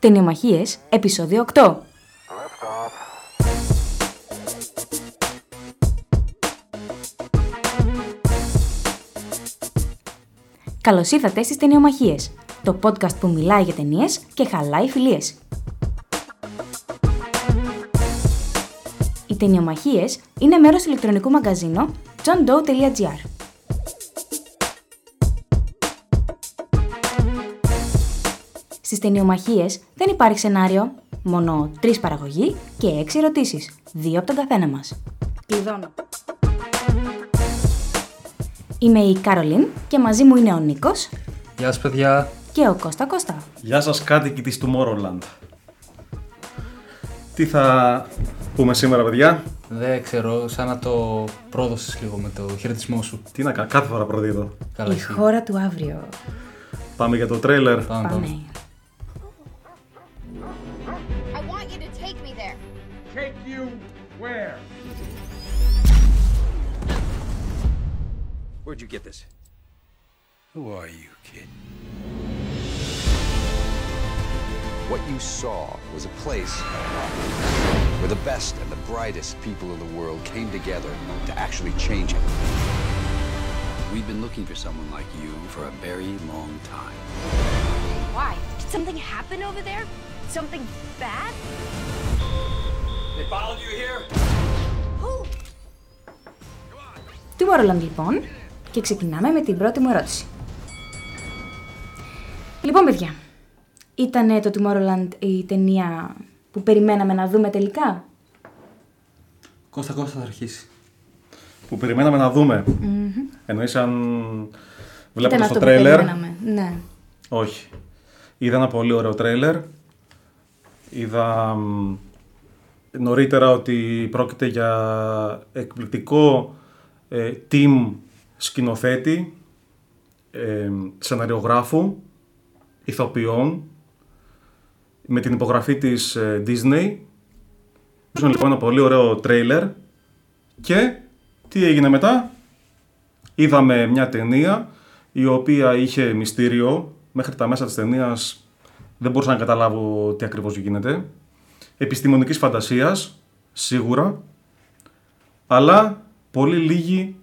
Ταινιομαχίες, επεισόδιο 8. Καλώς ήρθατε στις Ταινιομαχίες, το podcast που μιλάει για ταινίες και χαλάει φιλίες. Οι Ταινιομαχίες είναι μέρος του ηλεκτρονικού μαγκαζίνου johndoe.gr. Στις ταινιομαχίες δεν υπάρχει σενάριο, μόνο τρεις παραγωγοί και έξι ερωτήσεις. Δύο από τον καθένα μας. Κλειδώνω. Είμαι η Καρολίν και μαζί μου είναι ο Νίκος Γεια σας παιδιά. και ο Κώστα Κώστα. Γεια σας κάτοικοι της Tomorrowland. Τι θα πούμε σήμερα παιδιά, Δεν ξέρω, σαν να το πρόδωσες λίγο με το χαιρετισμό σου. τι να κάνω, κάθε φορά προδίδω. Καλά Η εσύ. χώρα του αύριο. Πάμε για το τρέιλερ. Πάμε, πάμε. You where? Where'd you get this? Who are you, kid? What you saw was a place where the best and the brightest people in the world came together to actually change it. We've been looking for someone like you for a very long time. Why? Did something happen over there? Something bad? They followed you here? Who? Tomorrowland λοιπόν και ξεκινάμε με την πρώτη μου ερώτηση. Λοιπόν παιδιά, ήταν το Tomorrowland η ταινία που περιμέναμε να δούμε τελικά; Κώστα Κώστα θα αρχίσει. Που περιμέναμε να δούμε. Εννοείς αν Ήταν βλέποντας αυτό το που τρέιλερ; περιμέναμε. Ναι. Όχι. Είδα ένα πολύ ωραίο τρέιλερ. Είδα μ, νωρίτερα ότι πρόκειται για εκπληκτικό ε, team σκηνοθέτη, ε, σεναριογράφου, ηθοποιών, με την υπογραφή της ε, Disney. Ήταν λοιπόν ένα πολύ ωραίο τρέιλερ και τι έγινε μετά; Είδαμε μια ταινία η οποία είχε μυστήριο. Μέχρι τα μέσα της ταινίας δεν μπορούσα να καταλάβω τι ακριβώς γίνεται. Επιστημονικής φαντασίας, σίγουρα. Αλλά πολύ λίγη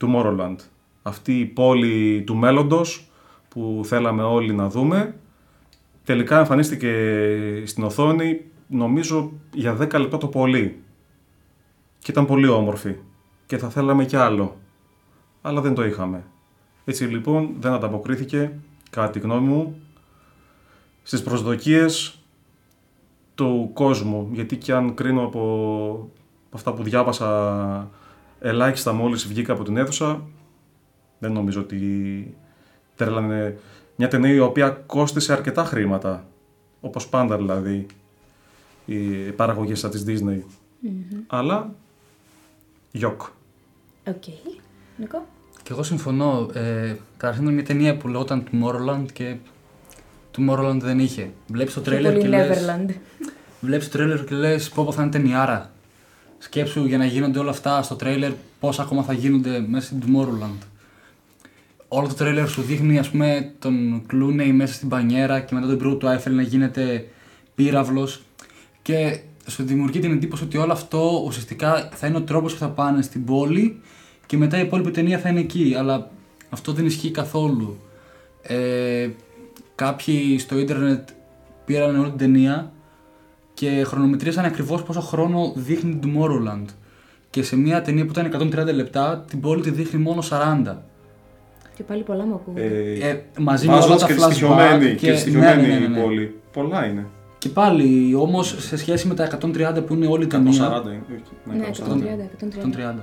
Tomorrowland. Αυτή η πόλη του μέλλοντος που θέλαμε όλοι να δούμε. Τελικά εμφανίστηκε στην οθόνη, νομίζω, για 10 λεπτά το πολύ. Και ήταν πολύ όμορφη. Και θα θέλαμε κι άλλο. Αλλά δεν το είχαμε. Έτσι λοιπόν δεν ανταποκρίθηκε, κατά τη γνώμη μου, στις προσδοκίες του κόσμου. Γιατί και αν κρίνω από, από αυτά που διάβασα ελάχιστα μόλις βγήκα από την αίθουσα, δεν νομίζω ότι τρέλανε μια ταινία η οποία κόστησε αρκετά χρήματα. Όπως πάντα δηλαδή οι παραγωγές της Disney. Αλλά γιοκ. Οκ. Νικό. Και εγώ συμφωνώ. Ε, Καταρχήν είναι μια ταινία που λεγόταν Tomorrowland και Tomorrowland δεν είχε. Βλέπεις το Και τρέιλερ πολύ και, λες, Neverland. βλέπεις το τρέιλερ και λες πω πω θα είναι ταινιάρα. Σκέψου για να γίνονται όλα αυτά στο τρέιλερ πόσα ακόμα θα γίνονται μέσα στην Tomorrowland. Όλο το τρέιλερ σου δείχνει ας πούμε τον Clooney μέσα στην πανιέρα και μετά τον πρώτο του Άιφελ να γίνεται πύραυλος και σου δημιουργεί την εντύπωση ότι όλο αυτό ουσιαστικά θα είναι ο τρόπος που θα πάνε στην πόλη και μετά η υπόλοιπη ταινία θα είναι εκεί. Αλλά αυτό δεν ισχύει καθόλου. Ε, κάποιοι στο ίντερνετ πήραν όλη την ταινία και χρονομετρήσαν ακριβώς πόσο χρόνο δείχνει την Tomorrowland. Και σε μια ταινία που ήταν 130 λεπτά, την πόλη τη δείχνει μόνο 40. Και πάλι πολλά μου ακούγονται. Ε, μαζί με όλα Βάζοντας τα και τη flashback στοιχειωμένη, και, τη στοιχειωμένη ναι, ναι, ναι, ναι. η πόλη. Πολλά είναι. Και πάλι όμως σε σχέση με τα 130 που είναι όλη η ταινία. 140 είναι. όχι, ναι, 140. 130, 130. 130.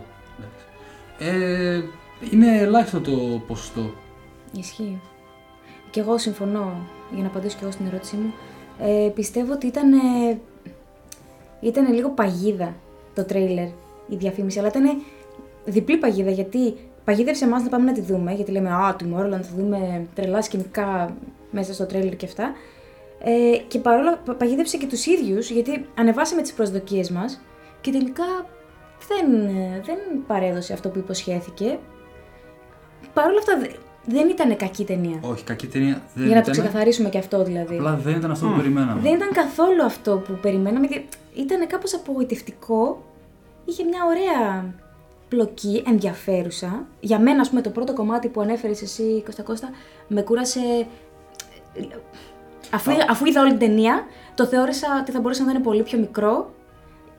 Ε, είναι ελάχιστο το ποσοστό. Ισχύει. Και εγώ συμφωνώ, για να απαντήσω και εγώ στην ερώτησή μου. Ε, πιστεύω ότι ήταν, ε, ήταν λίγο παγίδα το τρέιλερ, η διαφήμιση, αλλά ήταν διπλή παγίδα, γιατί παγίδευσε εμάς να πάμε να τη δούμε, γιατί λέμε «Α, Tomorrowland θα δούμε τρελά σκηνικά μέσα στο τρέιλερ και αυτά». Ε, και παρόλα πα- παγίδευσε και τους ίδιους, γιατί ανεβάσαμε τις προσδοκίες μας και τελικά δεν, ε, δεν παρέδωσε αυτό που υποσχέθηκε. Παρ' όλα αυτά, δε- δεν ήταν κακή ταινία. Όχι, κακή ταινία δεν Για να το ήταν. ξεκαθαρίσουμε και αυτό δηλαδή. Απλά δεν ήταν αυτό που περιμέναμε. Δεν ήταν καθόλου αυτό που περιμέναμε και ήταν κάπως απογοητευτικό. Είχε μια ωραία πλοκή, ενδιαφέρουσα. Για μένα, ας πούμε, το πρώτο κομμάτι που ανέφερες εσύ, Κώστα Κώστα, με κούρασε... Αφού, αφού είδα όλη την ταινία, το θεώρησα ότι θα μπορούσε να είναι πολύ πιο μικρό,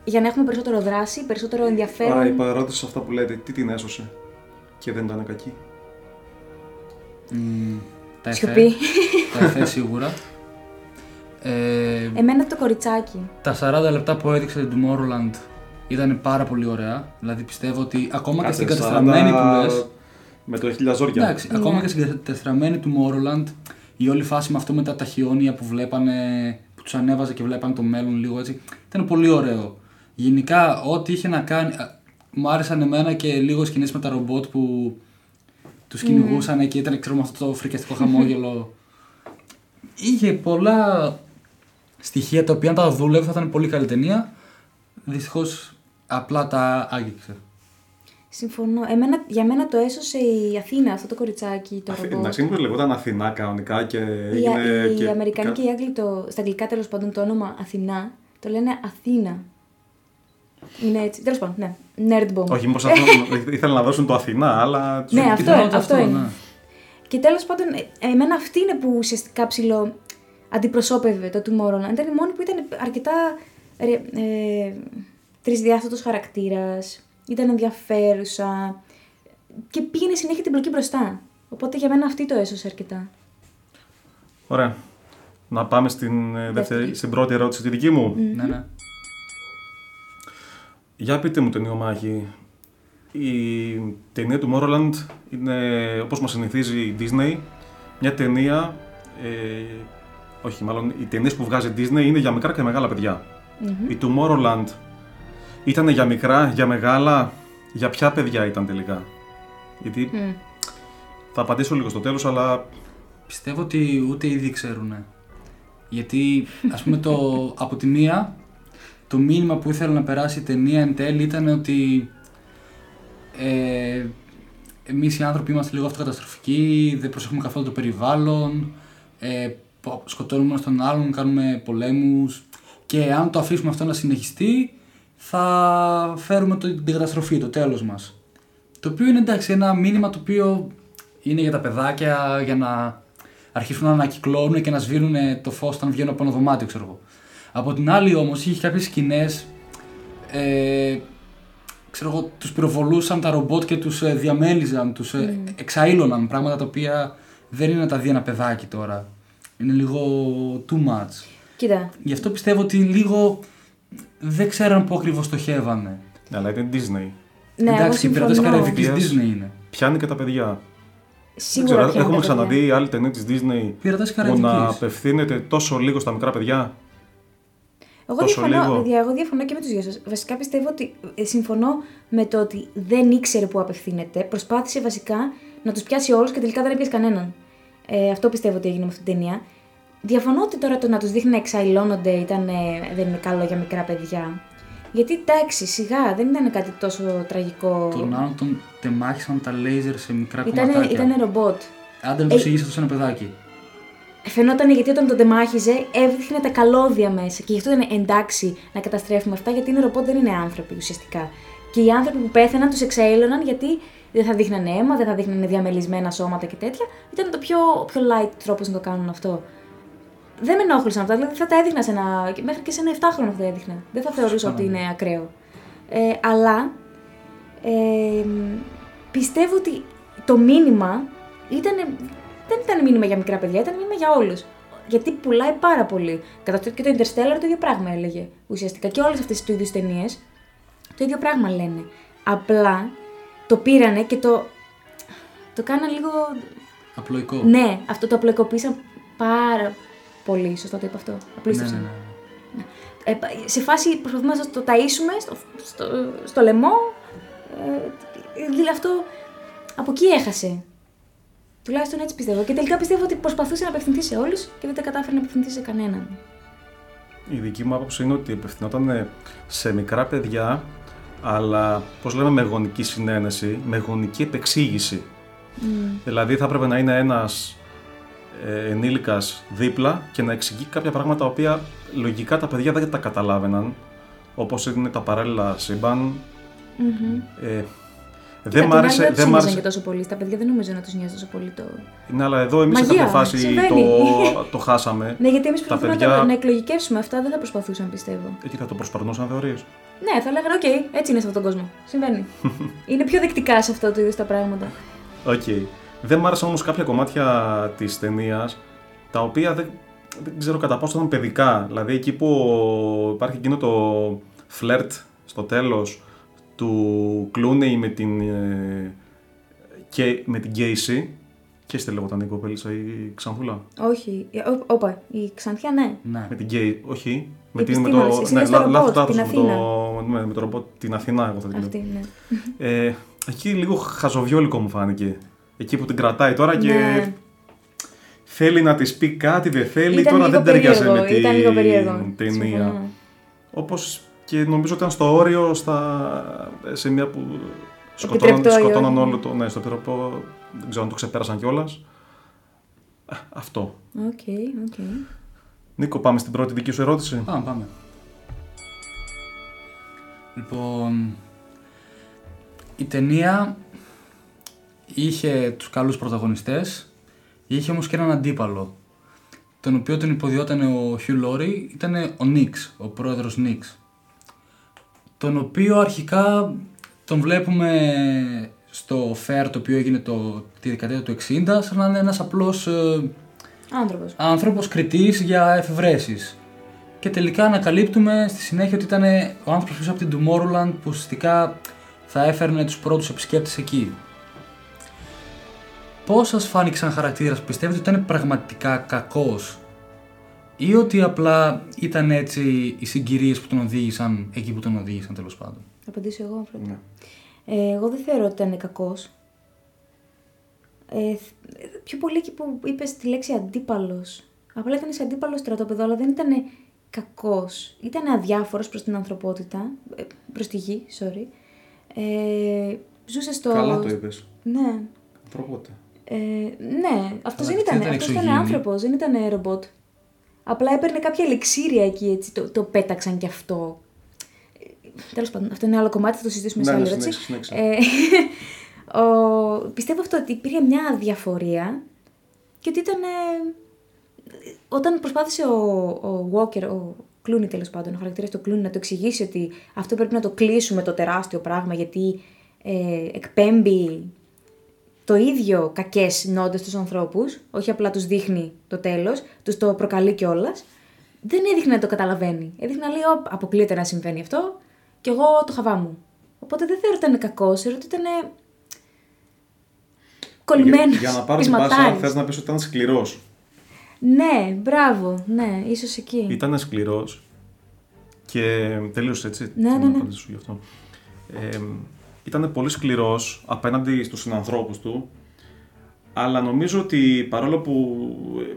για να έχουμε περισσότερο δράση, περισσότερο ενδιαφέρον. Άρα η παρερώτηση σε αυτά που λέτε, τι την έσωσε και δεν ήταν κακή; Μ, τα εφέ, Σιωπή. τα εφέ σίγουρα. Ε, Εμένα το κοριτσάκι. τα 40 λεπτά που έδειξε το Tomorrowland ήταν πάρα πολύ ωραία. Δηλαδή πιστεύω ότι ακόμα και στην Κάτσε, κατεστραμμένη 40 που λες, Με το χίλια ζόρια. Εντάξει, ακόμα και στην κατεστραμμένη του Tomorrowland, η όλη φάση με αυτό με τα ταχυόνια που βλέπανε, που τους ανέβαζε και βλέπανε το μέλλον λίγο έτσι, ήταν πολύ ωραίο. Γενικά, ό,τι είχε να κάνει. α, Μου άρεσαν εμένα και λίγο οι σκηνές με τα ρομπότ που τους κυνηγούσαν και ήταν ξέρω, με αυτό το φρικιαστικό χαμόγελο. Είχε πολλά στοιχεία τα οποία αν τα δούλευε θα ήταν πολύ καλή ταινία. Δυστυχώς απλά τα άγγιξε. Συμφωνώ. Εμένα, για μένα το έσωσε η Αθήνα, αυτό το κοριτσάκι, το Αθή- ρομπότ. Να σήμερα λεγόταν Αθηνά κανονικά και Οι, έγινε. οι και... Αμερικανοί κα- και οι Άγγλοι, το, στα αγγλικά τέλος πάντων, το όνομα Αθηνά το λένε Αθήνα. Είναι έτσι. Τέλος πάντων, ναι. Nerd bomb. Όχι, μήπως αυτό ήθελαν να δώσουν το Αθηνά, αλλά. τους- Ναι, αυτό, Πιθανότατα αυτό είναι. ναι. Και τέλος πάντων, ε, εμένα αυτή είναι που ουσιαστικά ψηλό αντιπροσώπευε το Tomorrowland. Ήταν η μόνη που ήταν αρκετά ε, ε, τρισδιάστατος χαρακτήρας, ήταν ενδιαφέρουσα και πήγαινε συνέχεια την πλοκή μπροστά. Οπότε για μένα αυτή το έσωσε αρκετά. Ωραία. Να πάμε στην, ε, δεύτερη, Δεύτερη. στην πρώτη ερώτηση, τη δική μου. Ναι, ναι. Για πείτε μου ταινία Μάχη. Η ταινία του Tomorrowland είναι, όπως μας συνηθίζει η Disney, μια ταινία, ε, όχι μάλλον, οι ταινίες που βγάζει η Disney είναι για μικρά και μεγάλα παιδιά. Η Tomorrowland ήταν για μικρά, για μεγάλα, για ποια παιδιά ήταν τελικά. Γιατί Μμ. θα απαντήσω λίγο στο τέλος, αλλά Πιστεύω ότι ούτε ήδη ξέρουν. Γιατί, ας πούμε, το, από τη μία, το μήνυμα που ήθελε να περάσει η ταινία εν τέλει ήταν ότι ε, εμείς οι άνθρωποι είμαστε λίγο αυτοκαταστροφικοί, δεν προσέχουμε καθόλου το περιβάλλον, ε, πο- σκοτώνουμε ένας τον άλλον, κάνουμε πολέμους και αν το αφήσουμε αυτό να συνεχιστεί θα φέρουμε το, την καταστροφή, το τέλος μας. Το οποίο είναι εντάξει ένα μήνυμα το οποίο είναι για τα παιδάκια για να αρχίσουν να ανακυκλώνουν και να σβήνουν το φως όταν βγαίνουν από ένα δωμάτιο, ξέρω εγώ. Από την άλλη όμως είχε κάποιες σκηνές ε, ξέρω εγώ, τους πυροβολούσαν τα ρομπότ και τους ε, διαμέλιζαν, τους ε, εξαήλωναν, πράγματα τα οποία δεν είναι να τα δει ένα παιδάκι τώρα. Είναι λίγο too much. Κοίτα, Γι' αυτό πιστεύω ότι λίγο δεν ξέραν πού ακριβώς στοχεύανε. ναι, αλλά είναι Disney. ναι, εγώ Εντάξει, οι πειρατές συμφωνώ. Καραϊβικής Yes. Disney είναι. Πιάνει και τα παιδιά. Δεν Σίγουρα ξέρω, πιάνει έχουμε τα παιδιά. ξαναδεί άλλη ταινία της Disney Πειρατές που να Καραϊβικής. απευθύνεται τόσο λίγο στα μικρά παιδιά. Εγώ Τόσο διαφωνώ, λίγο. παιδιά, εγώ διαφωνώ και με τους δυο σας. Βασικά πιστεύω ότι ε, συμφωνώ με το ότι δεν ήξερε πού απευθύνεται. Προσπάθησε βασικά να τους πιάσει όλους και τελικά δεν έπιασε κανέναν. Ε, αυτό πιστεύω ότι έγινε με αυτή την ταινία. Διαφωνώ ότι τώρα το να τους δείχνει να εξαϊλώνονται ήταν, ε, δεν είναι καλό για μικρά παιδιά. Γιατί εντάξει, σιγά, δεν ήταν κάτι τόσο τραγικό. Τον άλλον τον τεμάχισαν τα λέιζερ σε μικρά Ήτανε, κομματάκια. ήτανε ρομπότ. Άντε να το Ε, εξηγήσει αυτός σε ένα παιδάκι. Φαινόταν γιατί όταν τον τεμάχιζε έβριχνε τα καλώδια μέσα. Και γι' αυτό ήταν εντάξει να καταστρέφουμε αυτά, γιατί είναι ρομπότ, δεν είναι άνθρωποι ουσιαστικά. Και οι άνθρωποι που πέθαναν τους εξαέλωναν γιατί δεν θα δείχνανε αίμα, δεν θα δείχνανε διαμελισμένα σώματα και τέτοια. Ήταν το πιο, πιο light τρόπος να το κάνουν αυτό. Δεν με ενόχλησαν αυτά, δηλαδή θα τα έδειχνα σε ένα. και Μέχρι και σε ένα 7χρονο θα τα έδειχνα. Δεν θα θεωρούσα ότι είναι ακραίο. Ε, αλλά ε, πιστεύω ότι το μήνυμα ήταν, δεν ήταν μήνυμα για μικρά παιδιά, ήταν μήνυμα για όλου. Γιατί πουλάει πάρα πολύ. Κατά το, και το Interstellar το ίδιο πράγμα έλεγε ουσιαστικά. Και όλε αυτέ του είδου ταινίε το ίδιο πράγμα λένε. Απλά το πήρανε και το. Το κάναν λίγο. Απλοϊκό. Ναι, αυτό το απλοϊκοποίησαν πάρα πολύ. Σωστά το είπα αυτό. ναι, Απλούστευσαν. ναι, ναι. Ε, πα- σε φάση προσπαθούμε να το ταΐσουμε στο, στο, στο λαιμό. Ε, δηλαδή αυτό από εκεί έχασε. Τουλάχιστον έτσι πιστεύω. Και τελικά πιστεύω ότι προσπαθούσε να απευθυνθεί σε όλους και δεν τα κατάφερε να απευθυνθεί σε κανέναν. Η δική μου άποψη είναι ότι απευθυνόταν σε μικρά παιδιά, αλλά πώς λέμε με γονική συνένεση, με γονική επεξήγηση. Δηλαδή θα έπρεπε να είναι ένας ε, ενήλικας δίπλα και να εξηγεί κάποια πράγματα τα οποία λογικά τα παιδιά δεν τα καταλάβαιναν. Όπως είναι τα παράλληλα σύμπαν. Ε, δεν μ' άρεσε. Δεν Δεν μ' τους άρεσε. και τόσο πολύ. Στα παιδιά δεν νομίζω να τους νοιάζει τόσο πολύ το. Ναι, αλλά εδώ εμείς σε Μαγεία, κάποια φάση συμβαίνει. το, το χάσαμε. Ναι, γιατί εμείς Τα προσπαθούμε παιδιά- να, το, να εκλογικεύσουμε αυτά, δεν θα προσπαθούσαν πιστεύω. Εκεί θα το προσπερνούσαν θεωρείς. Ναι, θα λέγανε, οκ, έτσι είναι σε αυτόν τον κόσμο. Συμβαίνει. είναι πιο δεκτικά σε αυτό το είδος τα πράγματα. Οκ. Δεν μ' άρεσαν όμως κάποια κομμάτια της ταινίας τα οποία δεν, δεν ξέρω κατά πόσο ήταν παιδικά. Δηλαδή εκεί που υπάρχει εκείνο το φλερτ στο τέλος του Κλούνεϊ με την. ε, και με την Casey. Και στη λέγονταν η κοπέλισσα η Ξανθούλα; Όχι. ε, ό- Όπα, η Ξανθιά, ναι. Ναι. Με την Γκέι, όχι. Με Η την με επιστήμονας, το. εσύ είναι στο λά- ρομπότ, λάθος, λάθος, την με το, ναι, με το ρομπότ την Αθηνά, εγώ θα την λέω. Αυτή, ναι. Ε, εκεί λίγο χαζοβιόλικο μου φάνηκε. Εκεί που την κρατάει τώρα και Ναι. θέλει να της πει κάτι, δεν θέλει. Ήταν τώρα λίγο δεν ταιριάζει περίεργο, με την ήταν λίγο περίεργο. ταινία. Συμφωνώ. Όπως και νομίζω ήταν στο όριο στα, σε μια που σκοτώναν, Επιτρεπτό ή σκοτώναν όχι. όλο το. Ναι, στο επιτρεπτό. Δεν ξέρω αν το ξεπέρασαν κιόλας. Αυτό. OK, OK. Νίκο, πάμε στην πρώτη δική σου ερώτηση. Πάμε, πάμε. Λοιπόν, η ταινία είχε τους καλούς πρωταγωνιστές, είχε όμως και έναν αντίπαλο, τον οποίο τον υποδυόταν ο Χιου Λόρι, ήταν ο Νίξ, ο πρόεδρος Νίξ, τον οποίο αρχικά τον βλέπουμε στο fair το οποίο έγινε το, τη δεκαετία του 60 σαν να είναι ένας απλός ε, Άνθρωπος. άνθρωπος κριτής για εφευρέσεις. Και τελικά ανακαλύπτουμε στη συνέχεια ότι ήταν ο άνθρωπος πίσω από την Tomorrowland που ουσιαστικά θα έφερνε τους πρώτους επισκέπτες εκεί. Πώς σας φάνηκε σαν χαρακτήρας, πιστεύετε ότι ήταν πραγματικά κακός; Ή ότι απλά ήταν έτσι οι συγκυρίες που τον οδήγησαν εκεί που τον οδήγησαν τέλος πάντων; Θα απαντήσω εγώ πρώτα. Ναι. Ε, εγώ δεν θεωρώ ότι ήταν κακός. Ε, θ- πιο πολύ εκεί που είπες τη λέξη αντίπαλος. Απλά ήταν σε αντίπαλο στρατόπεδο, αλλά δεν ήταν κακός. Ήταν αδιάφορος προς την ανθρωπότητα. Ε, προς τη γη, sorry. Ε, ζούσε στο. Καλά το είπες. Ναι. Ανθρωπότητα. Ε, ναι, αυτός Αλλά δεν και ήταν. ήταν Αυτός ήταν εξωγήινη. άνθρωπος, δεν ήταν ρομπότ. Απλά έπαιρνε κάποια ελιξήρια εκεί, έτσι. Το, το πέταξαν κι αυτό. Τέλος πάντων, αυτό είναι άλλο κομμάτι, θα το συζητήσουμε σε Ναι, άλλη ναι, ερώτηση. συνέχισε, Ε, ο, πιστεύω αυτό ότι υπήρχε μια διαφορία και ότι ήταν. ε, όταν προσπάθησε ο, ο Walker, ο Κλούνι τέλος πάντων, ο χαρακτήρας του Κλούνι, να το εξηγήσει ότι αυτό πρέπει να το κλείσουμε το τεράστιο πράγμα γιατί ε, εκπέμπει το ίδιο κακές νόντες στους ανθρώπους, όχι απλά τους δείχνει το τέλος, τους το προκαλεί κιόλας. Δεν έδειχνε να το καταλαβαίνει. Έδειχνε να λέει: «Ωπ, Αποκλείεται να συμβαίνει αυτό και εγώ το χαβά μου. Οπότε δεν θεωρώ ότι ήταν κακός, θεωρώ ότι ήταν. κολλημένος. Για, για να πάρω την πάσα, θες να πεις ότι ήταν σκληρός. Ναι, μπράβο, ναι, ίσως εκεί. Ήταν σκληρός και τελείωσε έτσι. Ναι, θέλω ναι, να ναι. απαντήσω γι' αυτό. Ε, ήταν πολύ σκληρός απέναντι στους συνανθρώπους του, αλλά νομίζω ότι παρόλο που ε,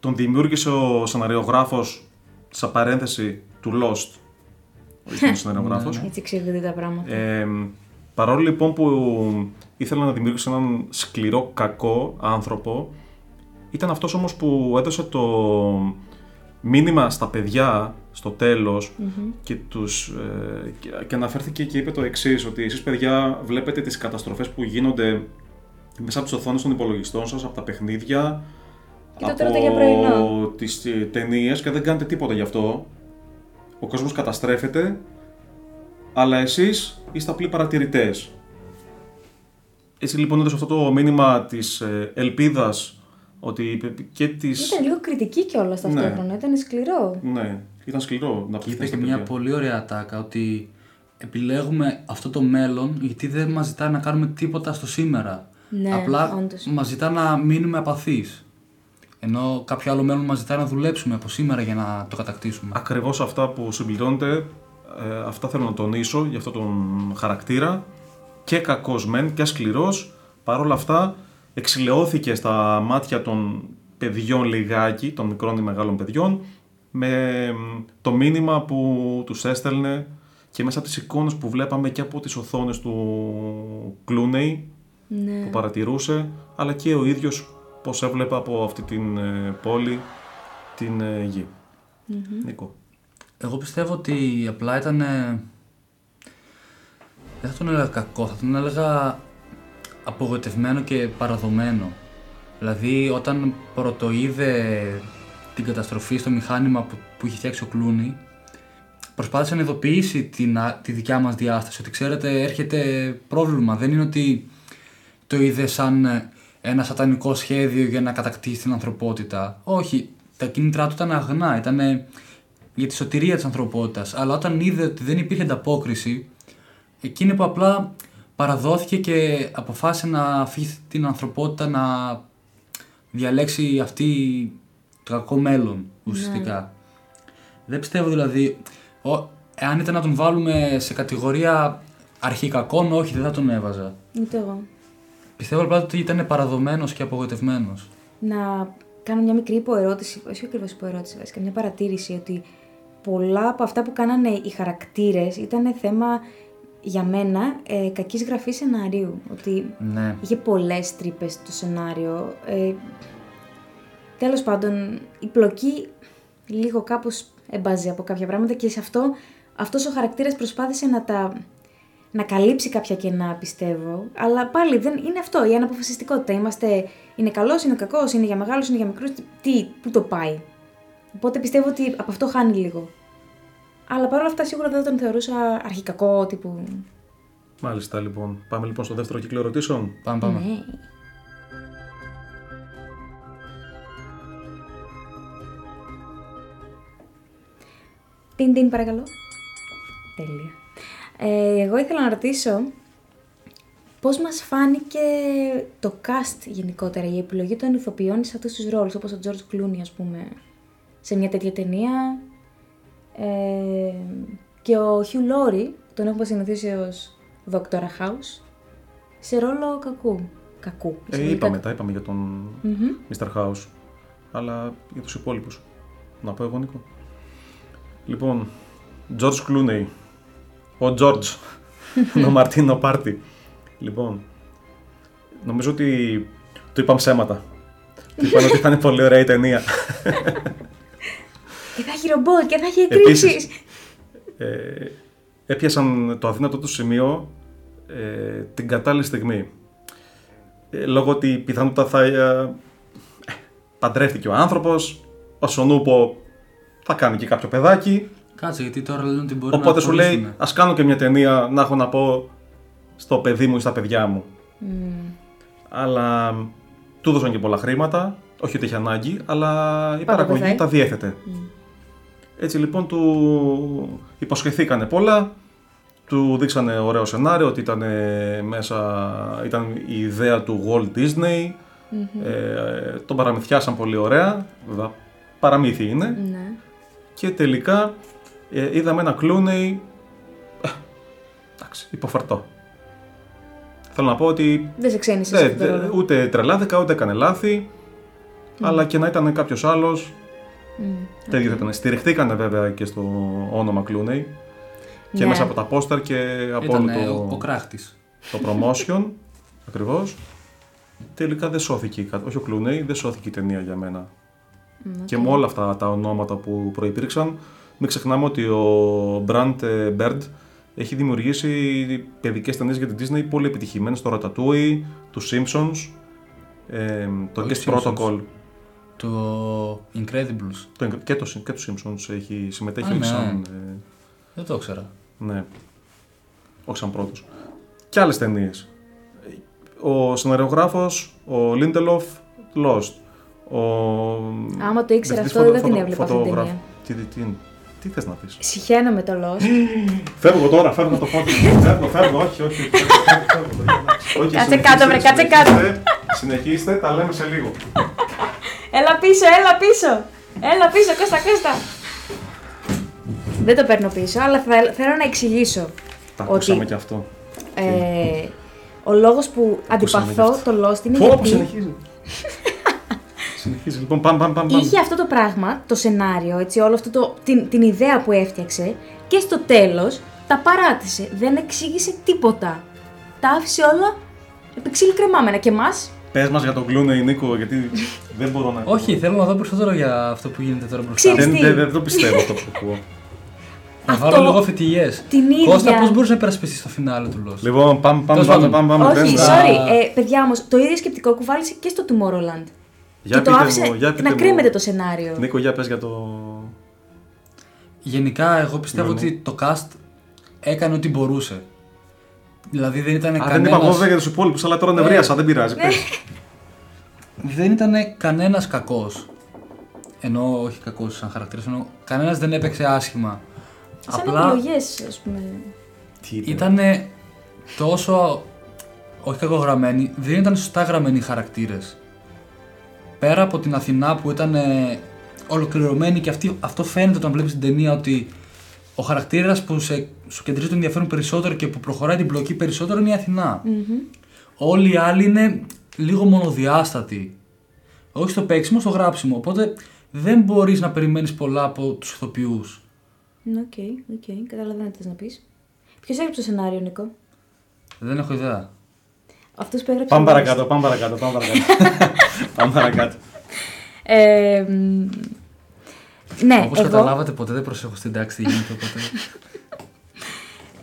τον δημιούργησε ο σεναριογράφος σε παρένθεση του Lost, ο ίδιος σεναριογράφος, Έτσι εξηγούνται τα πράγματα. ε, παρόλο λοιπόν που ήθελε να δημιουργήσει έναν σκληρό κακό άνθρωπο, ήταν αυτός όμως που έδωσε το μήνυμα στα παιδιά στο τελος και, τους, ε, και, και αναφέρθηκε και είπε το εξής, ότι εσείς παιδιά βλέπετε τις καταστροφές που γίνονται μέσα από τις οθόνες των υπολογιστών σας, από τα παιχνίδια, Και το τρώτε για πρωινό. από τις ε, ταινίες και δεν κάνετε τίποτα γι' αυτό. Ο κόσμος καταστρέφεται, αλλά εσείς είστε απλοί παρατηρητές. Έτσι λοιπόν έδωσε αυτό το μήνυμα της ε, ελπίδας ότι και της... Ήταν λίγο κριτική κιόλας ταυτόχρονα, ήταν σκληρό. Ναι, ήταν σκληρό να Και πει είπε και μια πολύ ωραία ατάκα ότι επιλέγουμε αυτό το μέλλον γιατί δεν μας ζητάει να κάνουμε τίποτα στο σήμερα. Ναι, Απλά όντως. μας ζητά να μείνουμε απαθείς. Ενώ κάποιο άλλο μέλλον μας ζητάει να δουλέψουμε από σήμερα για να το κατακτήσουμε. Ακριβώς αυτά που συμπληρώνεται, ε, αυτά θέλω να τονίσω για αυτόν τον χαρακτήρα. Και κακός μεν και σκληρός, παρόλα αυτά εξηλαιώθηκε στα μάτια των παιδιών λιγάκι, των μικρών ή μεγάλων παιδιών, με μ, το μήνυμα που τους έστελνε και μέσα από τις εικόνες που βλέπαμε και από τις οθόνες του Clooney, Ναι. που παρατηρούσε, αλλά και ο ίδιος πώς έβλεπε από αυτή την ε, πόλη την ε, γη. Νίκο. Εγώ πιστεύω ότι απλά ήταν. ε, Δεν θα τον έλεγα κακό, θα τον έλεγα απογοητευμένο και παραδομένο. Δηλαδή, όταν πρωτοείδε την καταστροφή στο μηχάνημα που, που είχε φτιάξει ο Κλούνι, προσπάθησε να ειδοποιήσει την, α- τη δικιά μας διάσταση. Ότι ξέρετε, έρχεται πρόβλημα. Δεν είναι ότι το είδε σαν ε, ένα σατανικό σχέδιο για να κατακτήσει την ανθρωπότητα. Όχι, τα κίνητρά του ήταν αγνά, ήταν ε, για τη σωτηρία της ανθρωπότητας. Αλλά όταν είδε ότι δεν υπήρχε ανταπόκριση, εκείνη που απλά παραδόθηκε και αποφάσισε να αφήσει την ανθρωπότητα να διαλέξει αυτή το κακό μέλλον ουσιαστικά. Δεν πιστεύω δηλαδή, ο, εάν ήταν να τον βάλουμε σε κατηγορία αρχικακών, όχι δεν θα τον έβαζα. Ούτε εγώ. Πιστεύω απλά ότι ήταν παραδομένος και απογοητευμένος. να κάνω μια μικρή υποερώτηση, όχι ακριβώς υποερώτηση, βασικά μια παρατήρηση ότι πολλά από αυτά που κάνανε οι χαρακτήρες ήταν θέμα για μένα ε, κακής γραφής σενάριου. Ότι Ναι. είχε πολλές τρύπες το σενάριο. Ε, τέλος πάντων, η πλοκή λίγο κάπως εμπάζει από κάποια πράγματα και σε αυτό αυτός ο χαρακτήρας προσπάθησε να τα να καλύψει κάποια κενά, πιστεύω. Αλλά πάλι δεν είναι αυτό, η αναποφασιστικότητα. Είμαστε, είναι καλός, είναι κακός, είναι για μεγάλους, είναι για μικρούς. Τι, πού το πάει. Οπότε πιστεύω ότι από αυτό χάνει λίγο. Αλλά παρόλα αυτά σίγουρα δεν θα τον θεωρούσα αρχικακό τύπου. Μάλιστα λοιπόν. Πάμε λοιπόν στο δεύτερο κύκλο ερωτήσεων. Πάμε, πάμε. Ναι. Τιν τιν παρακαλώ. Τέλεια. Ε, εγώ ήθελα να ρωτήσω πώς μας φάνηκε το cast γενικότερα, η επιλογή των ηθοποιών σε αυτούς τους ρόλους, όπως ο George Clooney ας πούμε, σε μια τέτοια ταινία. Ε, και ο Hugh Laurie, τον έχουμε συνηθίσει ως Dr. House, σε ρόλο κακού. Κακού. Ε, εισαγωγικά. είπαμε, τα είπαμε για τον Μμμ. Mr. House. Αλλά για τους υπόλοιπους. Να πω εγώ, Νίκο. Λοιπόν, George Clooney. Ο George. ο Μαρτίνο Πάρτι. Λοιπόν, νομίζω ότι του είπαν ψέματα. του είπαν ότι θα είναι πολύ ωραία η ταινία. Και θα έχει ρομπότ και θα έχει Επίσης, εκρήξεις. ε, έπιασαν το αδύνατο του σημείο ε, την κατάλληλη στιγμή. Ε, λόγω ότι πιθανότατα θα ε, παντρεύτηκε ο άνθρωπος, ο Σονούπο θα κάνει και κάποιο παιδάκι, Κάτσε, γιατί τώρα λένε ότι μπορεί να οπότε σου λέει απολύσουνε. ας κάνω και μια ταινία να έχω να πω στο παιδί μου ή στα παιδιά μου. Αλλά του έδωσαν και πολλά χρήματα, όχι ότι είχε ανάγκη, αλλά η παραγωγή πεθάει. τα διέθετε. Έτσι λοιπόν του υποσχεθήκανε πολλά, του δείξανε ωραίο σενάριο ότι ήταν ε, μέσα, ήταν η ιδέα του Walt Disney, ε, τον παραμυθιάσαν πολύ ωραία, βέβαια παραμύθι είναι, Ναι. Και τελικά ε, είδαμε ένα κλούνεϊ, ε, εντάξει, υποφαρτό. Θέλω να πω ότι Δεν σε ξένησε ναι, σε αυτό το δε- ρόλο. ούτε τρελάθηκα, ούτε έκανε λάθη. Αλλά και να ήταν κάποιος άλλος. Το ίδιο θα ήταν. Στηριχτήκανε βέβαια και στο όνομα Clooney. Και Ναι. μέσα από τα πόσταρ και από Ήταν όλο ο, ο το, κράχτης. το promotion. Ακριβώς. Τελικά δεν σώθηκε. η κα- Όχι ο Clooney, δεν σώθηκε η ταινία για μένα. Και με όλα αυτά τα ονόματα που προϋπήρξαν, μην ξεχνάμε ότι ο Brant ε, Bird έχει δημιουργήσει παιδικές ταινίες για την Disney πολύ επιτυχημένες, το Ratatouille, του Simpsons, ε, το Όχι Guest Simpsons. Protocol Το Incredibles. το, και, το, και του Simpsons έχει συμμετέχει Α, ναι. σαν, ε, Δεν το ήξερα. ναι, όχι σαν πρώτος. Και άλλες ταινίες. Ο σεναριογράφος, ο Lindelof, Lost. Ο... Άμα το ήξερα διευθυντής αυτό, δεν την φωτο- έβλεπα αυτή την φωτογραφ- ταινία. Τι, τι, τι, τι θες να πεις; Συχαίνω με το Lost. Φεύγω τώρα, φεύγω από το φώτι. φεύγω, φεύγω, όχι, όχι. φεύγω, φεύγω, φεύγω. Όχι, Κάτσε συνεχίστε, κάτω, βρε, κάτσε κάτω. συνεχίστε, Συνεχίστε, τα λέμε σε λίγο. έλα πίσω, έλα πίσω. Έλα πίσω, Κώστα, Κώστα. Δεν το παίρνω πίσω, αλλά θα- θέλω να εξηγήσω. Τα Ότι- ακούσαμε και αυτό. Ε, ο λόγος που Ακούσαμε αντιπαθώ γι' αυτό. το Lost είναι Πω, πω, γιατί συνεχίζει. Συνεχίζει, λοιπόν, πάμε, πάμε, πάμε. είχε αυτό το πράγμα, το σενάριο, έτσι, όλο αυτό το, την, την ιδέα που έφτιαξε και στο τέλος τα παράτησε. Δεν εξήγησε τίποτα. Τα άφησε όλα επί ξύλου κρεμάμενα. Και εμάς; Πες μας για τον Clooney, Νίκο, γιατί δεν μπορώ να. Όχι, θέλω να δω περισσότερο για αυτό που γίνεται τώρα μπροστά. Ξέρεις Δεν, τι; δεν, δεν το πιστεύω αυτό που ακούω. Να Αυτό- βάλω λίγο φετιλιέ. την ίδια- Κώστα, πώς μπορούσε να υπερασπιστείς στο φινάλε του Lost. Λοιπόν, πάμε, πάμε, Τέλος πάμε, πάντων. πάμε, πάμε. Όχι, δεν- sorry. Ε, παιδιά όμως, το ίδιο σκεπτικό κουβάλισε και στο Tomorrowland. Για και το πείτε άφησε μου, για πείτε να μου. κρέμεται το σενάριο. Νίκο, για πες για το... Γενικά, εγώ πιστεύω Ναι, ναι. ότι το cast έκανε ό,τι μπορούσε. Δηλαδή δεν ήταν Α, δεν κανένας... είπα εγώ βέβαια για τους υπόλοιπους, αλλά τώρα Ναι. νευρίασα, δεν πειράζει. πες. δεν ήταν κανένας κακός. Ενώ όχι κακός σαν χαρακτήρας, ενώ κανένας δεν έπαιξε άσχημα. Σαν Απλά επιλογές, ας πούμε. Τι ήταν. ήταν τόσο. Όχι κακογραμμένοι, δεν ήταν σωστά γραμμένοι οι χαρακτήρες. Πέρα από την Αθηνά που ήταν ε, ολοκληρωμένη και αυτή, αυτό φαίνεται όταν βλέπεις την ταινία ότι ο χαρακτήρας που σε, σου κεντρίζει το ενδιαφέρον περισσότερο και που προχωράει την πλοκή περισσότερο είναι η Αθηνά. Όλοι οι άλλοι είναι λίγο μονοδιάστατοι. Όχι στο παίξιμο, στο γράψιμο. Οπότε δεν μπορείς να περιμένεις πολλά από τους ηθοποιούς. Ναι, OK, OK, καταλαβαίνω τι θες να πεις. Ποιος έγραψε το σενάριο, Νίκο; Δεν έχω ιδέα. Αυτός που έγραψε. Πάμε ο παρακάτω, πάμε παρακάτω, πάμε παρακάτω. πάμε παρακάτω. Ε, μ, ναι, Όπως εγώ, καταλάβατε, ποτέ δεν προσέχω στην τάξη τι γίνεται. Οπότε...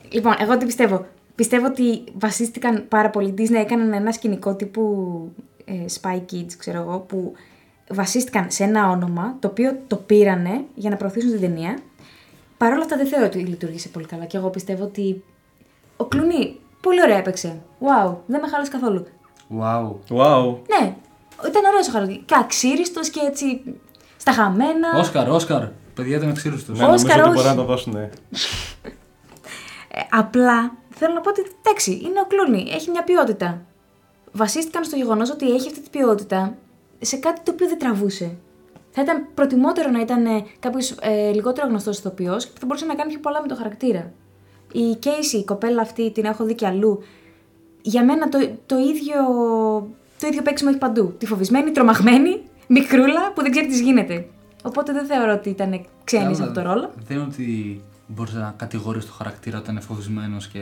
Λοιπόν, εγώ τι πιστεύω. Πιστεύω ότι βασίστηκαν πάρα πολύ. Disney έκαναν ένα σκηνικό τύπου ε, Spy Kids, ξέρω εγώ, που βασίστηκαν σε ένα όνομα το οποίο το πήρανε για να προωθήσουν την ταινία. Παρ' όλα αυτά δεν θεωρώ ότι λειτουργήσε πολύ καλά. Και εγώ πιστεύω ότι ο Κλουνί πολύ ωραία έπαιξε. Wow, δεν με χάλασε καθόλου. Wow. Wow. Ναι, ήταν ωραίος ο χαρακτήρα. Και αξίριστος και έτσι στα χαμένα. Όσκαρ, Όσκαρ. Παιδιά ήταν αξίριστος. Ναι, νομίζω Όσκαρ, ότι όχι. μπορεί να το δώσουν. ναι. Ε, απλά θέλω να πω ότι εντάξει, είναι ο Κλούνι, έχει μια ποιότητα. Βασίστηκαν στο γεγονός ότι έχει αυτή την ποιότητα σε κάτι το οποίο δεν τραβούσε. Θα ήταν προτιμότερο να ήταν κάποιος ε, λιγότερο γνωστός ηθοποιός και που θα μπορούσε να κάνει πιο πολλά με το χαρακτήρα. Η Casey, η κοπέλα αυτή, την έχω δει και αλλού. Για μένα το, το, ίδιο, το ίδιο παίξιμο έχει παντού. Τη φοβισμένη, τρομαγμένη, μικρούλα που δεν ξέρει τι γίνεται. Οπότε δεν θεωρώ ότι ήταν ξένης σε αυτό το ρόλο. Δεν είναι ότι μπορείς να κατηγορείς το χαρακτήρα όταν είναι φοβισμένος και.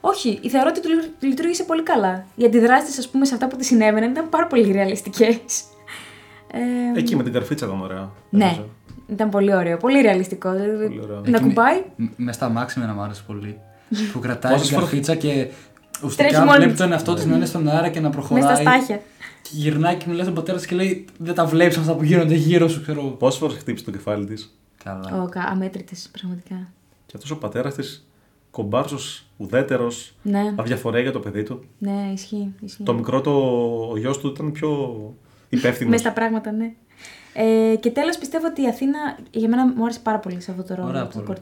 Όχι, θεωρώ ότι του λειτου- λειτουργήσε πολύ καλά. Οι αντιδράσεις, ας πούμε, σε αυτά που τη συνέβαιναν ήταν πάρα πολύ ρεαλιστικές. Ε, Εκεί με την καρφίτσα ήταν ωραία. ναι, νομίζω. ήταν πολύ ωραίο. Πολύ ρεαλιστικό. Δηλαδή, Πολύ ωραίο. να κουμπάει. Με στα μάξι με να μ' άρεσε πολύ. που κρατάει Πόσες την φορές- καρφίτσα και Τρέχει ουσιαστικά μόνη βλέπεις της. τον εαυτό της να είναι στον αέρα και να προχωράει. Μέσα στα στάχια. Και γυρνάει και μιλάει στον πατέρα της και λέει: Δεν τα βλέπεις αυτά που γίνονται γύρω σου, ξέρω. Πόσες φορές χτύπησε το κεφάλι της; Καλά. Ο, κα- αμέτρητες, πραγματικά. Και αυτός ο πατέρας της, κομπάρσος, ουδέτερος, Ναι, αδιαφορέ για το παιδί του. ναι, ισχύει. ισχύει. Το μικρό το, ο γιος του ήταν πιο υπεύθυνος. Μέσα στα πράγματα, ναι. Ε, και τέλος πιστεύω ότι η Αθήνα για μένα μου άρεσε πάρα πολύ σε αυτό το ρόλο Ωραία, αυτό το πολύ.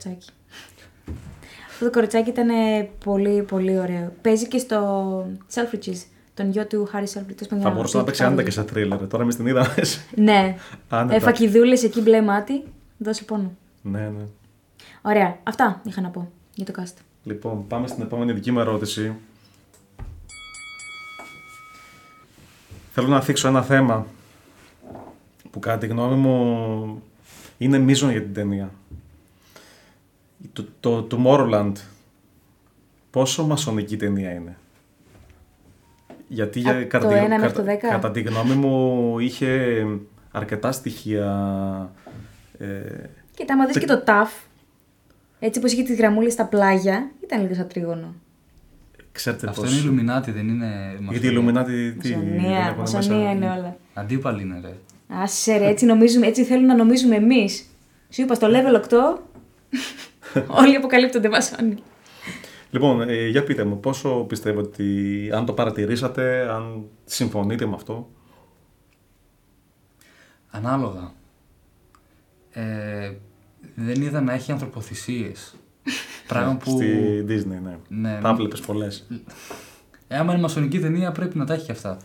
Κοριτσάκι. Αυτό το κοριτσάκι ήταν ε, πολύ πολύ ωραίο. Παίζει και στο Selfridges, τον γιο του Χάρη Selfridges. Θα μπορούσε να παίξει άνετα και σε θρίλερ. Τώρα εμείς την είδαμε. Ναι. Άνετα. Ε, Φακιδούλες εκεί μπλε μάτι. Δώσε πόνο. ναι, ναι. Ωραία. Αυτά είχα να πω για το cast. Λοιπόν, πάμε στην επόμενη δική μου ερώτηση. Θέλω να θίξω ένα θέμα που κατά τη γνώμη μου είναι μείζον για την ταινία. Το, το Tomorrowland πόσο μασονική ταινία είναι. Γιατί για, Από κατά, το τη, ένα μέχρι κατά- το δέκα; κατά τη γνώμη μου είχε αρκετά στοιχεία ε, Κοίτα, άμα δεις και το TAF, έτσι πως είχε τις γραμμούλες στα πλάγια, ήταν λίγο σαν τρίγωνο. ξέρετε Αυτό πώς... είναι Illuminati, δεν είναι. Γιατί οι Illuminati τι, δεν Μασονία, έχουν μέσα- μασονία είναι όλα. Αντίπαλοι είναι, ρε. Άσε ρε, έτσι, νομίζουμε, έτσι θέλουν να νομίζουμε εμείς. Σου είπα στο level 8, όλοι αποκαλύπτονται μασόνοι. Λοιπόν, ε, για πείτε μου, πόσο πιστεύετε ότι αν το παρατηρήσατε, αν συμφωνείτε με αυτό; Ανάλογα. Ε, δεν είδα να έχει ανθρωποθυσίες. Πράγμα που. Στη Disney, ναι. Ναι. Τα βλέπεις πολλές. Ε, άμα είναι μασονική ταινία πρέπει να τα έχει και αυτά.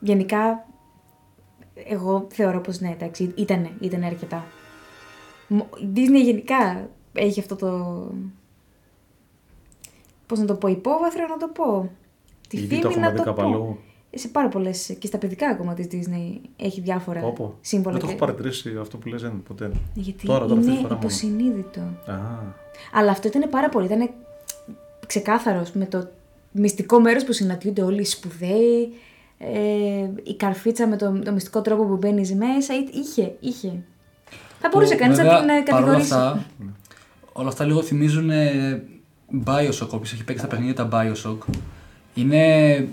Γενικά, εγώ θεωρώ πως ναι, εντάξει, ήτανε, ήτανε αρκετά. Μο- Η Disney γενικά έχει αυτό το... Πώς να το πω, υπόβαθρο να το πω. Τη Ήδη φήμη το έχουμε να δει το κάπου πω. αλλού. Σε πάρα πολλές και στα παιδικά ακόμα της Disney έχει διάφορα Πω, πω. σύμβολα. Δεν το και- έχω παρατηρήσει αυτό που λες δεν, ποτέ. Γιατί Τώρα, τώρα, αυτή τη είναι φορά μόνο. υποσυνείδητο. Α, Αλλά αυτό ήταν πάρα πολύ. Ήταν ξεκάθαρο με το μυστικό μέρος που συναντιούνται όλοι οι σπουδαίοι, ε, η καρφίτσα με το, το μυστικό τρόπο που μπαίνεις μέσα, εί- είχε, είχε. Θα μπορούσε Που, κανείς να βέβαια, την ε, παρόλα κατηγορήσει. Αυτά, όλα αυτά λίγο θυμίζουν ε, Bioshock, όποιος έχει παίξει τα παιχνίδια τα Bioshock. Είναι, ε,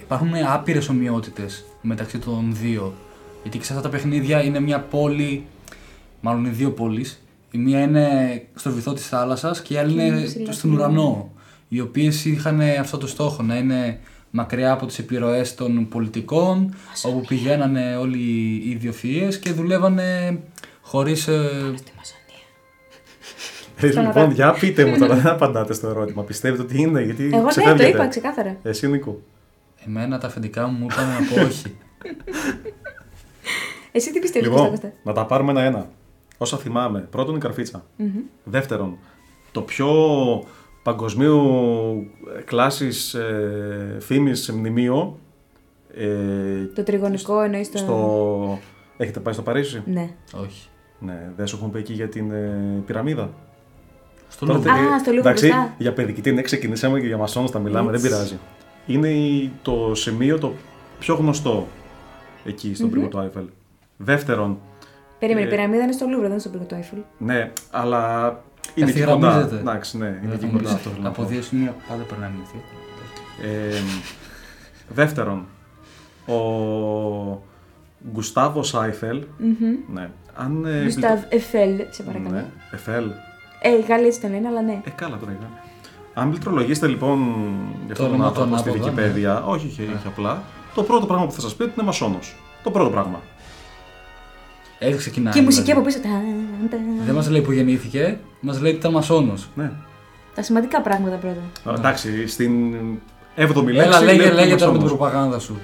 υπάρχουν άπειρες ομοιότητες μεταξύ των δύο. Γιατί και σε αυτά τα παιχνίδια είναι μια πόλη, μάλλον είναι δύο πόλεις. Η μία είναι στο βυθό της θάλασσας και η άλλη είναι ψηλά στον ουρανό. Οι οποίες είχαν αυτό το στόχο να είναι μακριά από τις επιρροές των πολιτικών, όπου πηγαίνανε όλοι οι ιδιοφυΐες και δουλεύανε χωρίς... ε, Ε, λοιπόν, για πείτε μου τώρα, δεν απαντάτε στο ερώτημα. Πιστεύετε ότι είναι, γιατί Εγώ ναι, το ξεφεύγετε. είπα ξεκάθαρα. Εσύ, Νίκο. Εμένα τα αφεντικά μου μου είπαν να πω όχι. Εσύ τι πιστεύεις, Λοιπόν, Κώστα, Κώστα; να τα πάρουμε ένα-ένα. Όσα θυμάμαι. Πρώτον, η καρφιτσα Δεύτερον, το πιο παγκοσμίου κλάσης ε, φήμης μνημείο. Ε, Το τριγωνικό εννοείς το... στο... Έχετε πάει στο Παρίσι; Ναι. όχι. Ναι, δεν σου έχουν πει εκεί για την ε, πυραμίδα. Στο Τότε, Λούβρε. Α, στο Λούβρε Εντάξει, μπροστά. για παιδική ναι, ξεκινήσαμε και για μασόνους τα μιλάμε, Έτσι. δεν πειράζει. Είναι η- το σημείο το πιο γνωστό εκεί στον πύργο του Άιφελ. Δεύτερον, Περίμενε, η Ε, πυραμίδα είναι στο Λούβρε, δεν είναι στο πύργο του Άιφελ. ναι, αλλά είναι εκεί κοντά. Ευθυγραμμίζεται. Εντάξει, ναι, είναι Δεν εκεί θα κοντά μιλήσω. αυτό. θέλω να Από πω. δύο σημεία πάντα περνάει μύθι. Ε, δεύτερον, ο Γκουστάβος Άιφελ. Ναι, αν. ε, Γκουστάβ Εφέλ, σε παρακαλώ. Ναι, Εφέλ. Ε, οι Γάλλοι έτσι τον λένε, αλλά ναι. Ε, καλά τώρα είδα. Αν πληκτρολογήσετε λοιπόν για αυτόν τον όνομα άνθρωπο του στη ανάποδα, ναι. Wikipedia, όχι, όχι, όχι απλά, το πρώτο πράγμα που θα σας πει ότι είναι μασόνος. Το πρώτο πράγμα. Έτσι ξεκινάει. Και η μουσική δηλαδή. από πίσω. ταν, ταν. Δεν μας λέει που γεννήθηκε, μας λέει ότι ήταν μασόνος. Ναι. Τα σημαντικά πράγματα πρώτα. Α, Εντάξει, στην 7η λέξη. Έλα, λέγε, λέει ότι είναι λέγε τώρα με την μασόνος. προπαγάνδα σου.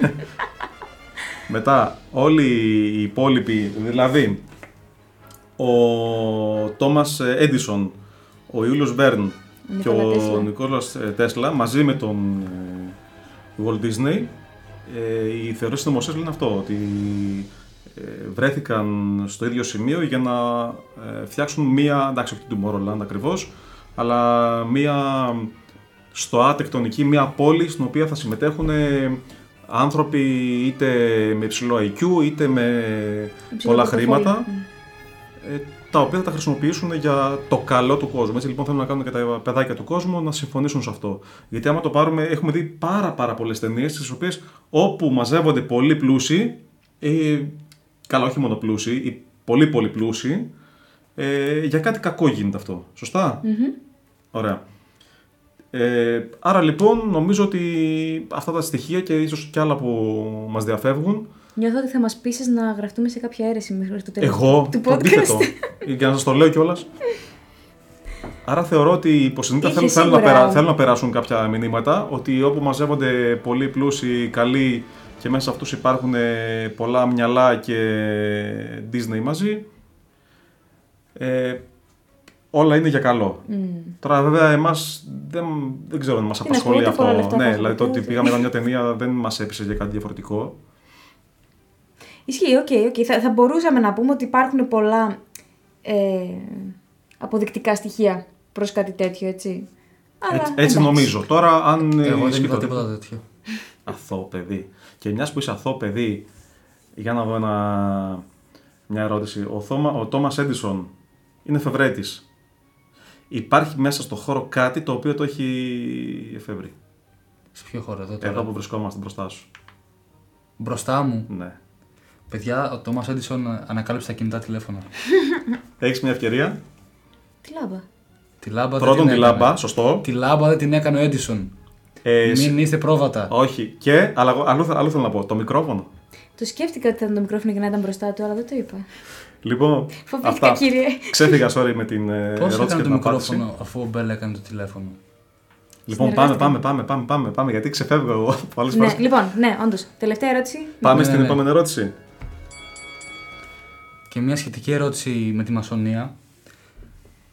Μετά, όλοι οι υπόλοιποι, δηλαδή ο Τόμας Έντισον, ο Ιούλιος Βέρν και Νικόλα ο Τέσλα. Νικόλας ε, Τέσλα μαζί με τον ε, Walt Disney ε, οι θεωρίες συνωμοσίες λένε αυτό, ότι ε, βρέθηκαν στο ίδιο σημείο για να ε, φτιάξουν μία, εντάξει όχι την Tomorrowland ακριβώς, αλλά μία στο ατεκτονική μία πόλη στην οποία θα συμμετέχουν ε, άνθρωποι είτε με υψηλό IQ είτε με Υψηλό πολλά πορτοφόλι. χρήματα Μμ. ε, τα οποία θα τα χρησιμοποιήσουν για το καλό του κόσμου. Έτσι λοιπόν θέλουν να κάνουν και τα παιδάκια του κόσμου να συμφωνήσουν σε αυτό. Γιατί άμα το πάρουμε, έχουμε δει πάρα πάρα πολλές ταινίες στις οποίες όπου μαζεύονται πολλοί πλούσιοι, ε, καλά όχι μόνο πλούσιοι, οι πολύ πολύ πλούσιοι, ε, για κάτι κακό γίνεται αυτό. Σωστά; Ωραία. Ε, άρα λοιπόν νομίζω ότι αυτά τα στοιχεία και ίσως και άλλα που μας διαφεύγουν Νιώθω ότι θα μας πείσει να γραφτούμε σε κάποια αίρεση μέχρι το τέλος Εγώ, του το αντίθετο. podcast. Για να σας το λέω κιόλας. Άρα θεωρώ ότι οι υποσυνείδητα Είχε θέλουν, θέλουν, να σίγουρα- περά- θέλουν να περάσουν κάποια μηνύματα ότι όπου μαζεύονται πολλοί πλούσιοι, καλοί και μέσα σε αυτούς υπάρχουν ε, πολλά μυαλά και Disney μαζί, ε, όλα είναι για καλό. Τώρα βέβαια εμάς δεν, δεν ξέρω αν μας Τι να απασχολεί σου πω, ούτε πολλά αυτό. λεφτά Ναι, θα δηλαδή το έχετε, ότι ούτε- πήγαμε να δούμε μια ταινία δεν μας έπεισε για κάτι διαφορετικό. Ισχύει, οκ, οκ. Θα, θα μπορούσαμε να πούμε ότι υπάρχουν πολλά ε, αποδεικτικά στοιχεία προς κάτι τέτοιο, έτσι. Αλλά, Έτσι, έτσι εντάξει. νομίζω. Τώρα αν... ε, Εγώ δεν ισχύει είδα το τίποτα τέτοιο. αθώο παιδί. Και μιας που είσαι αθώο παιδί, για να δω ένα, μια ερώτηση. Ο, Θώμα, ο Τόμας Έντισον είναι εφευρέτης. Υπάρχει μέσα στο χώρο κάτι το οποίο το έχει εφεύρει. Σε ποιο χώρο εδώ τώρα; Εδώ που βρισκόμαστε μπροστά σου. Μπροστά μου; Ναι. Παιδιά, ο Τόμας Έντισον ανακάλυψε τα κινητά τηλέφωνα. Έχεις μια ευκαιρία; Τι λάμπα. Τη λάμπα δεν Πρώτον την τη έκανε. λάμπα, σωστό. Τη λάμπα δεν την έκανε ο Έντισον. Ε, Μην είστε πρόβατα. Όχι. Και, αλλά εγώ- αλλού, αλλού θέλω να πω, το μικρόφωνο. Το σκέφτηκα ότι θα ήταν το μικρόφωνο και να ήταν μπροστά του, αλλά δεν το είπα. Λοιπόν, Φοβήθηκα, κύριε. Ξέφυγα, sorry, με την ε, Πώς ερώτηση έκανε και το την απάντηση. μικρόφωνο αφού ο Μπέλ έκανε το τηλέφωνο; Λοιπόν, πάμε, Συνεργάστηκαν. πάμε, πάμε, πάμε, πάμε, πάμε, γιατί ξεφεύγω εγώ από άλλες ναι, φορές. λοιπόν, ναι, όντως. Τελευταία ερώτηση. Πάμε Ναι, στην ναι. επόμενη ερώτηση. Και μια σχετική ερώτηση με τη μασονία.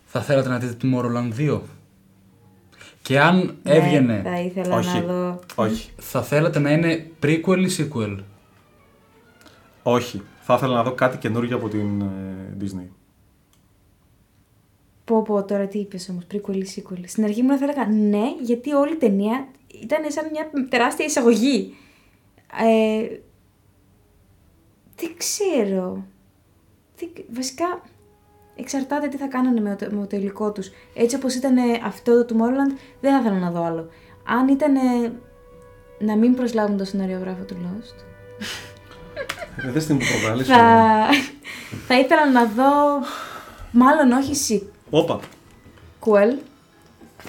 Θα θέλατε να δείτε Tomorrowland 2. Και αν Ναι, έβγαινε, θα ήθελα Όχι. να δω. Όχι. θα θέλατε να είναι prequel ή sequel; Όχι. Θα ήθελα να δω κάτι καινούργιο από την ε, Disney. Πω πω τώρα τι είπες όμως, prequel ή sequel. Στην αρχή μου θα έλεγα ναι, γιατί όλη η ταινία ήταν σαν μια τεράστια εισαγωγή. Ε, δεν ξέρω. Δεν- βασικά εξαρτάται τι θα κάνανε με, το- με το υλικό τους. Έτσι όπως ήταν αυτό το Tomorrowland, δεν θα ήθελα να δω άλλο. Αν ήταν να μην προσλάβουν τον σεναριογράφο του Lost, Ε, δεν στην προβάλλεις. θα, θα ήθελα να δω, μάλλον όχι Όπα. sequel,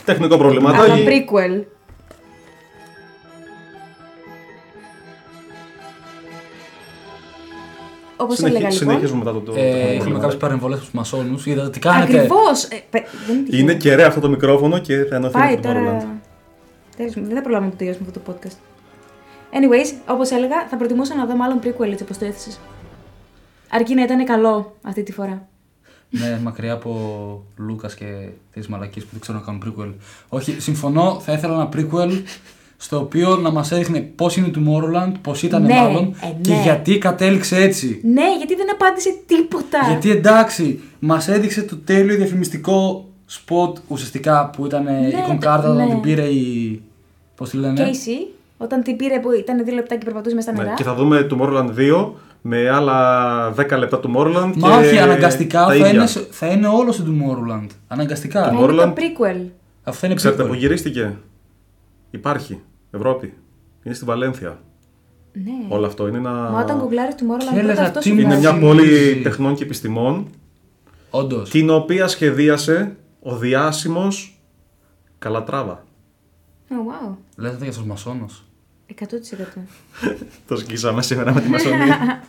Τεχνικό αλλά προβληματάκι. prequel. Όπως Συνεχι- έλεγα λοιπόν. Συνεχίζουμε μετά το. το Ε, τεχνικό είχαμε προβληματάκι. κάποιες παρεμβολές από του μασόνους. Είδατε τι κάνετε. Ακριβώς! Ε, παι- δεν είναι τυχαίο. Είναι κεραία αυτό το μικρόφωνο και θα ενωθεί Πάει με το Tomorrowland. τώρα. Τέλος, δεν θα προλάβουμε να το τελειώσουμε αυτό το podcast. Anyways, όπως έλεγα, θα προτιμούσα να δω μάλλον prequel έτσι όπως το έθεσες. Αρκεί να ήταν καλό αυτή τη φορά. Ναι, μακριά από Λούκας και τι μαλακίε που δεν ξέρω να κάνουν prequel. Όχι, συμφωνώ, θα ήθελα ένα prequel στο οποίο να μας έδειχνε πώς είναι το Tomorrowland, πώς ήταν Ναι, μάλλον ε, και ναι. γιατί κατέληξε έτσι. Ναι, γιατί δεν απάντησε τίποτα. Γιατί εντάξει, μας έδειξε το τέλειο διαφημιστικό σποτ ουσιαστικά που ήταν ναι, η το- κονκάρτα όταν ναι. την πήρε η. Πώς τη λένε; Casey, όταν την πήρε που ήταν δύο λεπτά και περπατούσε μέσα στα Ναι, νερά. και θα δούμε Tomorrowland 2 με άλλα 10 λεπτά Tomorrowland. Μα και όχι, αναγκαστικά τα θα ίδια. είναι, σε- θα είναι όλο στο Tomorrowland. Αναγκαστικά. Θα είναι το Tomorrowland. prequel. Αυτό θα είναι Ξέρετε prequel. που γυρίστηκε; Υπάρχει. Ευρώπη. Είναι στη Βαλένθια. Ναι. Όλο αυτό είναι ένα. Μα όταν γκουγκλάρει του Tomorrowland, Και πρώτα έλεγα, αυτός τι σου μου Είναι βγάζει. μια Θυμίζει. πόλη τεχνών και επιστημών Όντως. την οποία σχεδίασε ο διάσημος Καλατράβα. Oh, wow. Λέτε για του μασόνου. 100%. Το σκίσαμε σήμερα με τη μασονία.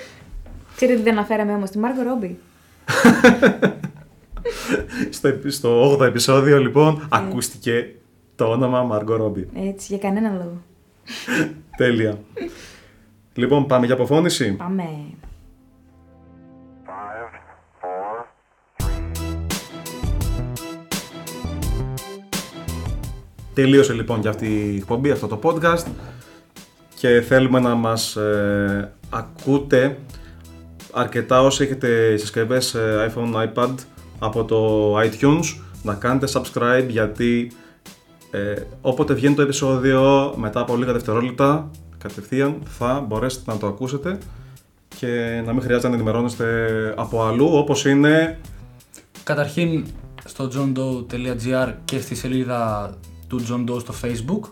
Ξέρετε τι δεν αναφέραμε όμως, τη Μάργκο Ρόμπι. στο, επει- στο 8ο επεισόδιο λοιπόν ακούστηκε το όνομα Μαργκό Ρόμπι. Έτσι, για κανέναν λόγο. Τέλεια. λοιπόν, πάμε για αποφώνηση. Πάμε. Τελείωσε λοιπόν και αυτή η εκπομπή, αυτό το podcast. Και θέλουμε να μας ε, ακούτε αρκετά όσοι έχετε συσκευές ε, iPhone, iPad από το iTunes να κάνετε subscribe γιατί ε, όποτε βγαίνει το επεισόδιο μετά από λίγα δευτερόλεπτα κατευθείαν θα μπορέσετε να το ακούσετε και να μην χρειάζεται να ενημερώνεστε από αλλού όπως είναι Καταρχήν στο johndoe.gr και στη σελίδα του John Doe στο facebook.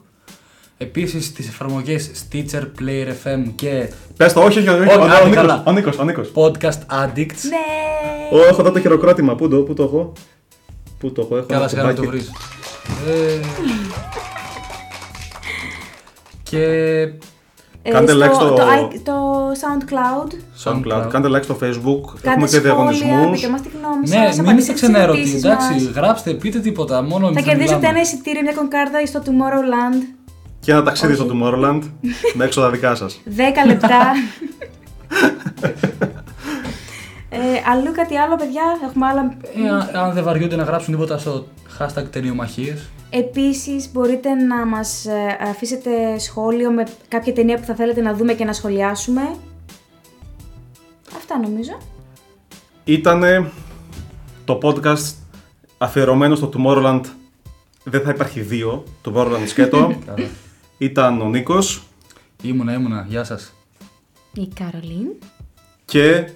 Επίσης στις εφαρμογές Stitcher, Player FM και Πες το, όχι, όχι, όχι, Όχι, ο, ο, άντε, Νίκος, καλά. ο Νίκος, ο Νίκος. Podcast Addicts. Ναι! Ω, έχω εδώ το χειροκρότημα. Πού το, πού το έχω; Πού το έχω, έχω Καλά ένα σιγά να το κουμπάκι. βρεις. Ε, και Ε, Κάντε στο, like στο- το, i- το SoundCloud. SoundCloud. SoundCloud. Κάντε like στο Facebook. Κάντε Έχουμε και σχόλια, διαγωνισμούς. πείτε μας τη γνώμη σας, ναι, μην απαντήστε είστε τις ξενέρωτοι, ερωτήσεις εντάξει, μας. γράψτε, πείτε τίποτα, μόνο Θα εμείς κερδίσετε μιλάμε. ένα εισιτήριο, μια κονκάρδα στο Tomorrowland. Και ένα ταξίδι Όχι. στο Tomorrowland με έξοδα δικά σας. 10 λεπτά. ε, αλλού κάτι άλλο, παιδιά. Έχουμε άλλα. Ε, αν- αν δεν βαριούνται να γράψουν τίποτα στο hashtag ταινιομαχίες, Επίσης μπορείτε να μας ε, αφήσετε σχόλιο με κάποια ταινία που θα θέλετε να δούμε και να σχολιάσουμε. Αυτά νομίζω. Ήτανε το podcast αφιερωμένο στο Tomorrowland. Δεν θα υπάρχει δύο. Tomorrowland σκέτο. Ήταν ο Νίκος ήμουνα, ήμουνα, γεια σας. Η Καρολίν. και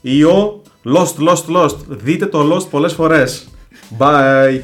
η ο Lost, Lost, Lost. Δείτε το Lost πολλές φορές. Bye.